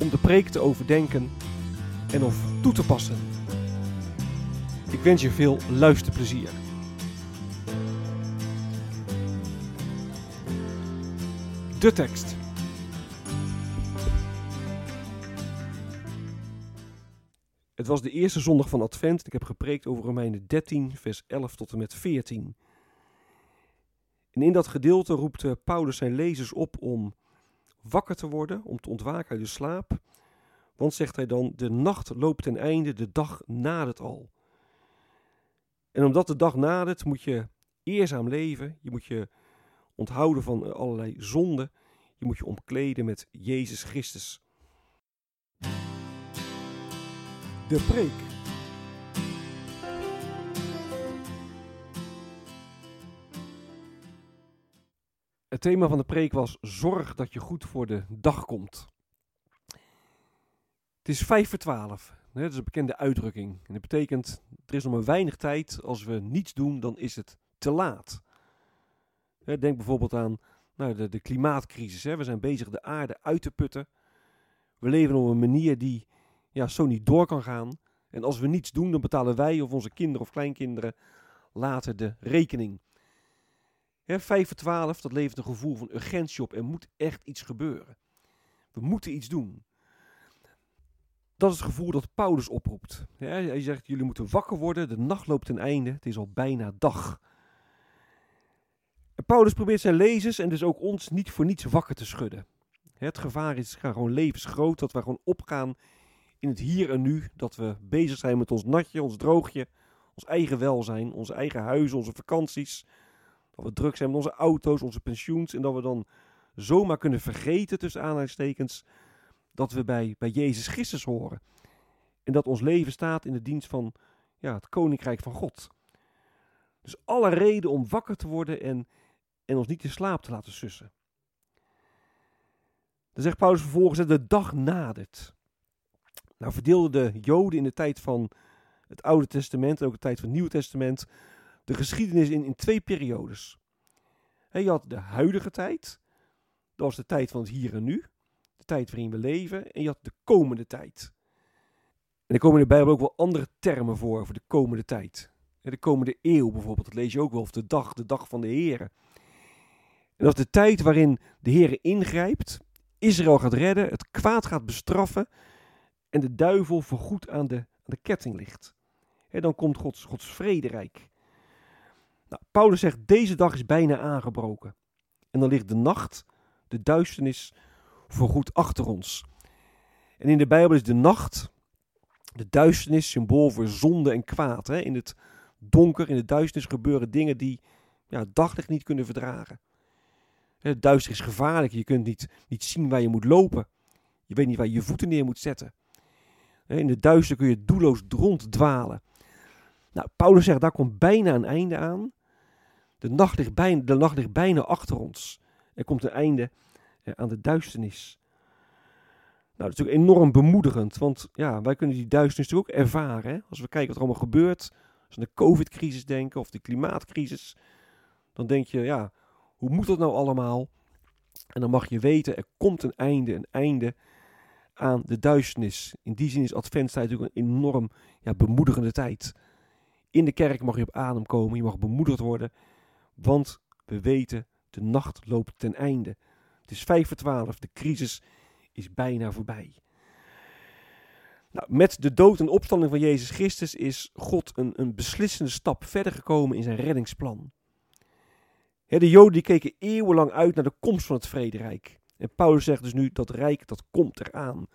om de preek te overdenken en of toe te passen. Ik wens je veel luisterplezier. De tekst. Het was de eerste zondag van Advent. Ik heb gepreekt over Romeinen 13, vers 11 tot en met 14. En in dat gedeelte roept eh, Paulus zijn lezers op om wakker te worden, om te ontwaken uit de slaap. Want, zegt hij dan, de nacht loopt ten einde, de dag nadert al. En omdat de dag nadert, moet je eerzaam leven. Je moet je onthouden van eh, allerlei zonden. Je moet je omkleden met Jezus Christus. De preek. Het thema van de preek was zorg dat je goed voor de dag komt. Het is vijf voor twaalf. Dat is een bekende uitdrukking. En dat betekent, er is nog maar weinig tijd. Als we niets doen, dan is het te laat. Denk bijvoorbeeld aan nou, de, de klimaatcrisis. We zijn bezig de aarde uit te putten. We leven op een manier die ja, zo niet door kan gaan. En als we niets doen, dan betalen wij of onze kinderen of kleinkinderen later de rekening. Hè, 5 voor 12, dat levert een gevoel van urgentie op. Er moet echt iets gebeuren. We moeten iets doen. Dat is het gevoel dat Paulus oproept. hij zegt, jullie moeten wakker worden, de nacht loopt ten einde, het is al bijna dag. En Paulus probeert zijn lezers en dus ook ons niet voor niets wakker te schudden. Het gevaar is gewoon levensgroot, dat we gewoon opgaan in het hier en nu, dat we bezig zijn met ons natje, ons droogje, ons eigen welzijn, onze eigen huizen, onze vakanties, dat we druk zijn met onze auto's, onze pensioens. En dat we dan zomaar kunnen vergeten, tussen aanhalingstekens, dat we bij, bij Jezus Christus horen. En dat ons leven staat in de dienst van ja, het Koninkrijk van God. Dus alle reden om wakker te worden en, en ons niet in slaap te laten sussen. Dan zegt Paulus vervolgens, dat de dag nadert. Nou verdeelden de Joden in de tijd van het Oude Testament en ook de tijd van het Nieuwe Testament de geschiedenis in, in twee periodes. je had de huidige tijd, dat was de tijd van het hier en nu, de tijd waarin we leven, en je had de komende tijd. En er komen in de Bijbel ook wel andere termen voor, voor de komende tijd. De komende eeuw bijvoorbeeld, dat lees je ook wel, of de dag, de dag van de Heer. En dat is de tijd waarin de Heer ingrijpt, Israël gaat redden, het kwaad gaat bestraffen en de duivel voorgoed aan de, aan de ketting ligt. En dan komt Gods, Gods vrederijk. Nou, Paulus zegt, deze dag is bijna aangebroken. En dan ligt de nacht, de duisternis, voorgoed achter ons. En in de Bijbel is de nacht, de duisternis, symbool voor zonde en kwaad. Hè? In het donker, in de duisternis gebeuren dingen die ja, daglicht niet kunnen verdragen. Het duister is gevaarlijk, je kunt niet, niet zien waar je moet lopen. Je weet niet waar je je voeten neer moet zetten. In de duister kun je doelloos ronddwalen. Nou, Paulus zegt, daar komt bijna een einde aan. De nacht ligt bijna, de nacht ligt bijna achter ons. Er komt een einde eh, aan de duisternis. Nou, dat is natuurlijk enorm bemoedigend, want ja, wij kunnen die duisternis natuurlijk ook ervaren. Hè? Als we kijken wat er allemaal gebeurt, als we aan de covid-crisis denken of de klimaatcrisis, dan denk je, ja, hoe moet dat nou allemaal? En dan mag je weten, er komt een einde, een einde aan de duisternis. In die zin is adventstijd natuurlijk een enorm ja, bemoedigende tijd. In de kerk mag je op adem komen, je mag bemoedigd worden. Want we weten, de nacht loopt ten einde. Het is vijf voor twaalf, de crisis is bijna voorbij. Nou, met de dood en opstanding van Jezus Christus is God een, een beslissende stap verder gekomen in zijn reddingsplan. de Joden die keken eeuwenlang uit naar de komst van het vrederijk. En Paulus zegt dus nu dat rijk dat komt eraan.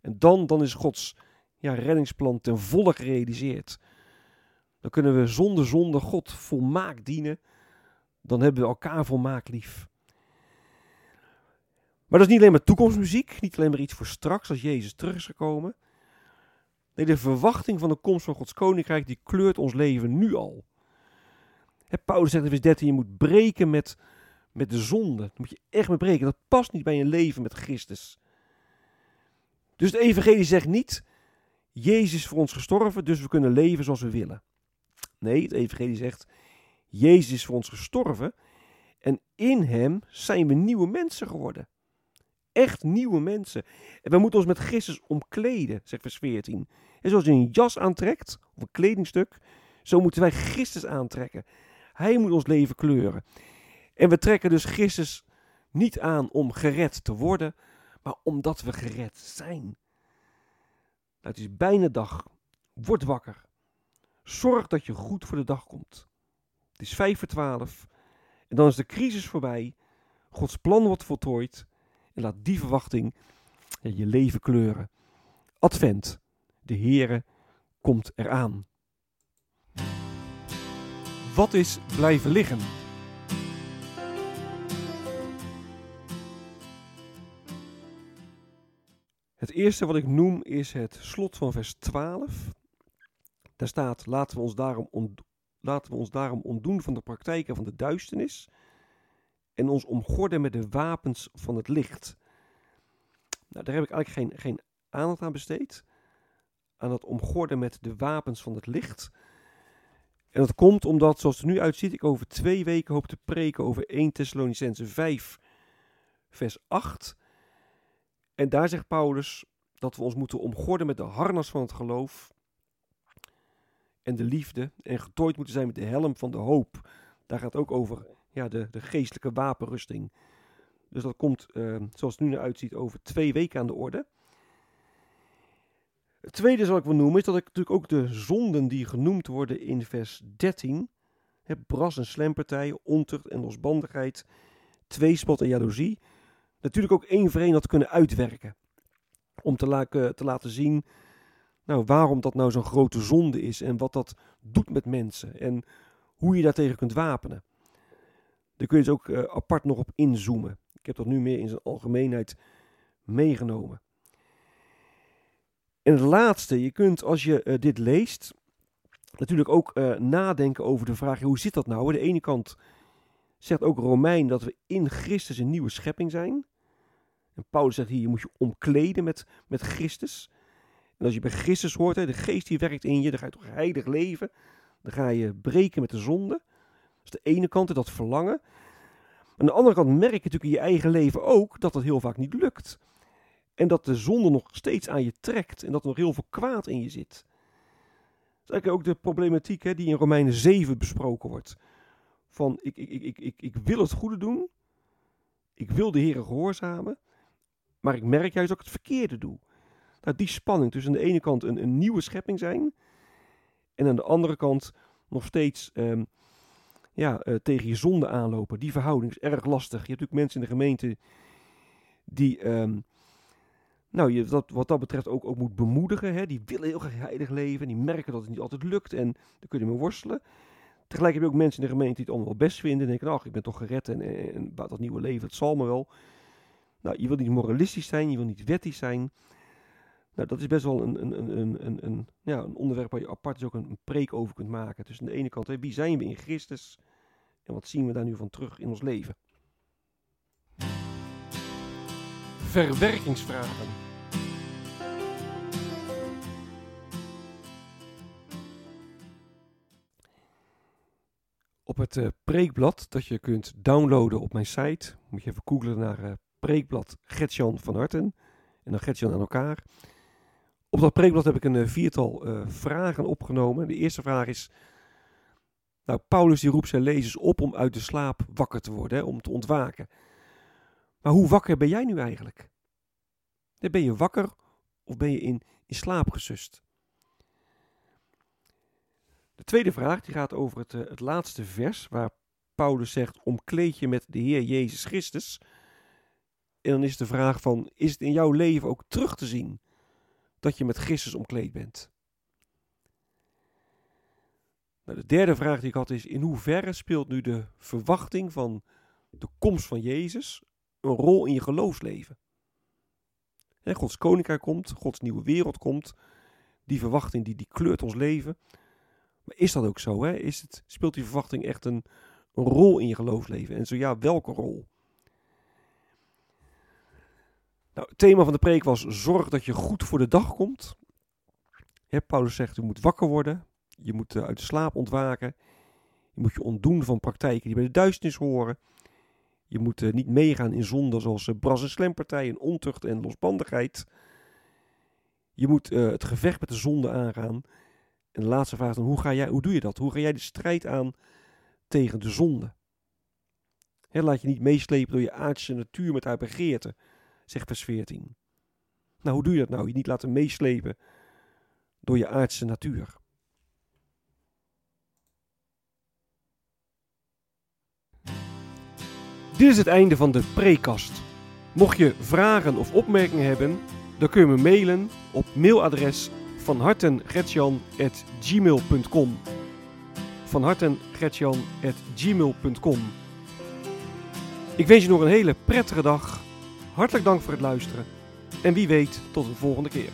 En dan, dan is Gods ja, reddingsplan ten volle gerealiseerd. Dan kunnen we zonder zonde God volmaakt dienen. Dan hebben we elkaar volmaakt lief. Maar dat is niet alleen maar toekomstmuziek, niet alleen maar iets voor straks als Jezus terug is gekomen. Nee, de verwachting van de komst van Gods koninkrijk die kleurt ons leven nu al. He, Paulus zegt in vers 13, je moet breken met, met de zonde. Dat moet je echt mee breken. Dat past niet bij een leven met Christus. Dus de evangelie zegt niet, Jezus is voor ons gestorven, dus we kunnen leven zoals we willen. Nee, het evangelie zegt, Jezus is voor ons gestorven en in hem zijn we nieuwe mensen geworden. Echt nieuwe mensen. En we moeten ons met Christus omkleden, zegt vers 14. En zoals je een jas aantrekt, of een kledingstuk, zo moeten wij Christus aantrekken. Hij moet ons leven kleuren. En we trekken dus Christus niet aan om gered te worden, maar omdat we gered zijn. Nou, het is bijna dag. Word wakker. Zorg dat je goed voor de dag komt. Het is vijf voor twaalf. En dan is de crisis voorbij. Gods plan wordt voltooid. En laat die verwachting je leven kleuren. Advent. De Heere komt eraan. Wat is blijven liggen? Het eerste wat ik noem is het slot van vers 12. Daar staat: laten we ons daarom, laten we ons daarom ontdoen van de praktijken van de duisternis en ons omgorden met de wapens van het licht. Nou, daar heb ik eigenlijk geen, geen aandacht aan besteed. Aan het omgorden met de wapens van het licht. En dat komt omdat, zoals het er nu uitziet, ik over twee weken hoop te preken over 1 Thessalonicense 5, vers 8. En daar zegt Paulus dat we ons moeten omgorden met de harnas van het geloof en de liefde. En getooid moeten zijn met de helm van de hoop. Daar gaat het ook over ja, de, de geestelijke wapenrusting. Dus dat komt, uh, zoals het nu eruit ziet, over twee weken aan de orde. Het tweede zal ik wel noemen, is dat ik natuurlijk ook de zonden die genoemd worden in vers 13, hè, bras en slempartij, ontucht en losbandigheid, tweespot en jaloezie, natuurlijk ook één voor één had kunnen uitwerken. Om te, la te laten zien nou, waarom dat nou zo'n grote zonde is en wat dat doet met mensen en hoe je daartegen kunt wapenen. Daar kun je dus ook uh, apart nog op inzoomen. Ik heb dat nu meer in zijn algemeenheid meegenomen. En het laatste, je kunt als je uh, dit leest natuurlijk ook uh, nadenken over de vraag, hoe zit dat nou? Aan de ene kant zegt ook Romein dat we in Christus een nieuwe schepping zijn. En Paulus zegt hier, je moet je omkleden met, met Christus. En als je bij Christus hoort, hè, de geest die werkt in je, dan ga je toch heilig leven. Dan ga je breken met de zonde. Dat is de ene kant, dat verlangen. Aan de andere kant merk je natuurlijk in je eigen leven ook dat het heel vaak niet lukt. En dat de zonde nog steeds aan je trekt en dat er nog heel veel kwaad in je zit. Dat is eigenlijk ook de problematiek hè, die in Romeinen 7 besproken wordt. Van ik, ik, ik, ik, ik wil het goede doen, ik wil de Heer gehoorzamen, maar ik merk juist dat ik het verkeerde doe. Nou, die spanning tussen aan de ene kant een, een nieuwe schepping zijn en aan de andere kant nog steeds um, ja, uh, tegen je zonde aanlopen. Die verhouding is erg lastig. Je hebt natuurlijk mensen in de gemeente die, um, nou, je wat dat betreft ook, ook moet bemoedigen. Hè? Die willen heel graag heilig leven. Die merken dat het niet altijd lukt en daar kun je mee worstelen. Tegelijk heb je ook mensen in de gemeente die het allemaal wel best vinden. En denken, ach, ik ben toch gered en, en, en dat nieuwe leven, het zal me wel. Nou, je wil niet moralistisch zijn, je wil niet wettisch zijn. Nou, dat is best wel een, een, een, een, een, ja, een onderwerp waar je apart dus ook een, preek over kunt maken. Dus aan de ene kant, hè, wie zijn we in Christus en wat zien we daar nu van terug in ons leven? Verwerkingsvragen. Op het uh, preekblad dat je kunt downloaden op mijn site, moet je even googlen naar uh, preekblad Gertjan van Harten en dan Gertjan aan elkaar. Op dat preekblad heb ik een eh, viertal uh, vragen opgenomen. De eerste vraag is, nou Paulus die roept zijn lezers op om uit de slaap wakker te worden, hè, om te ontwaken. Maar hoe wakker ben jij nu eigenlijk? Ben je wakker of ben je in, in slaap gesust? De tweede vraag die gaat over het, het laatste vers, waar Paulus zegt: omkleed je met de Heer Jezus Christus. En dan is de vraag van, is het in jouw leven ook terug te zien dat je met Christus omkleed bent? Nou, de derde vraag die ik had is, in hoeverre speelt nu de verwachting van de komst van Jezus een rol in je geloofsleven? Gods koninkrijk komt, Gods nieuwe wereld komt, die verwachting die, kleurt ons leven. Maar is dat ook zo? Hè? Is het, speelt die verwachting echt een rol in je geloofsleven? En zo ja, welke rol? Nou, het thema van de preek was zorg dat je goed voor de dag komt. Paulus zegt, je moet wakker worden. Je moet uh, uit de slaap ontwaken. Je moet je ontdoen van praktijken die bij de duisternis horen. Je moet uh, niet meegaan in zonden zoals uh, bras- en slempartijen, ontucht en losbandigheid. Je moet het gevecht met de zonde aangaan. En de laatste vraag dan, hoe, ga jij, hoe doe je dat? Hoe ga jij de strijd aan tegen de zonde? Laat je niet meeslepen door je aardse natuur met haar begeerte zegt vers 14. Nou, hoe doe je dat nou? Je niet laten meeslepen door je aardse natuur. Dit is het einde van de prekast. Mocht je vragen of opmerkingen hebben, dan kun je me mailen op mailadres van hartengretjan.gmail.com van hartengretjan.gmail.com Ik wens je nog een hele prettige dag Hartelijk dank voor het luisteren. En wie weet, tot een volgende keer.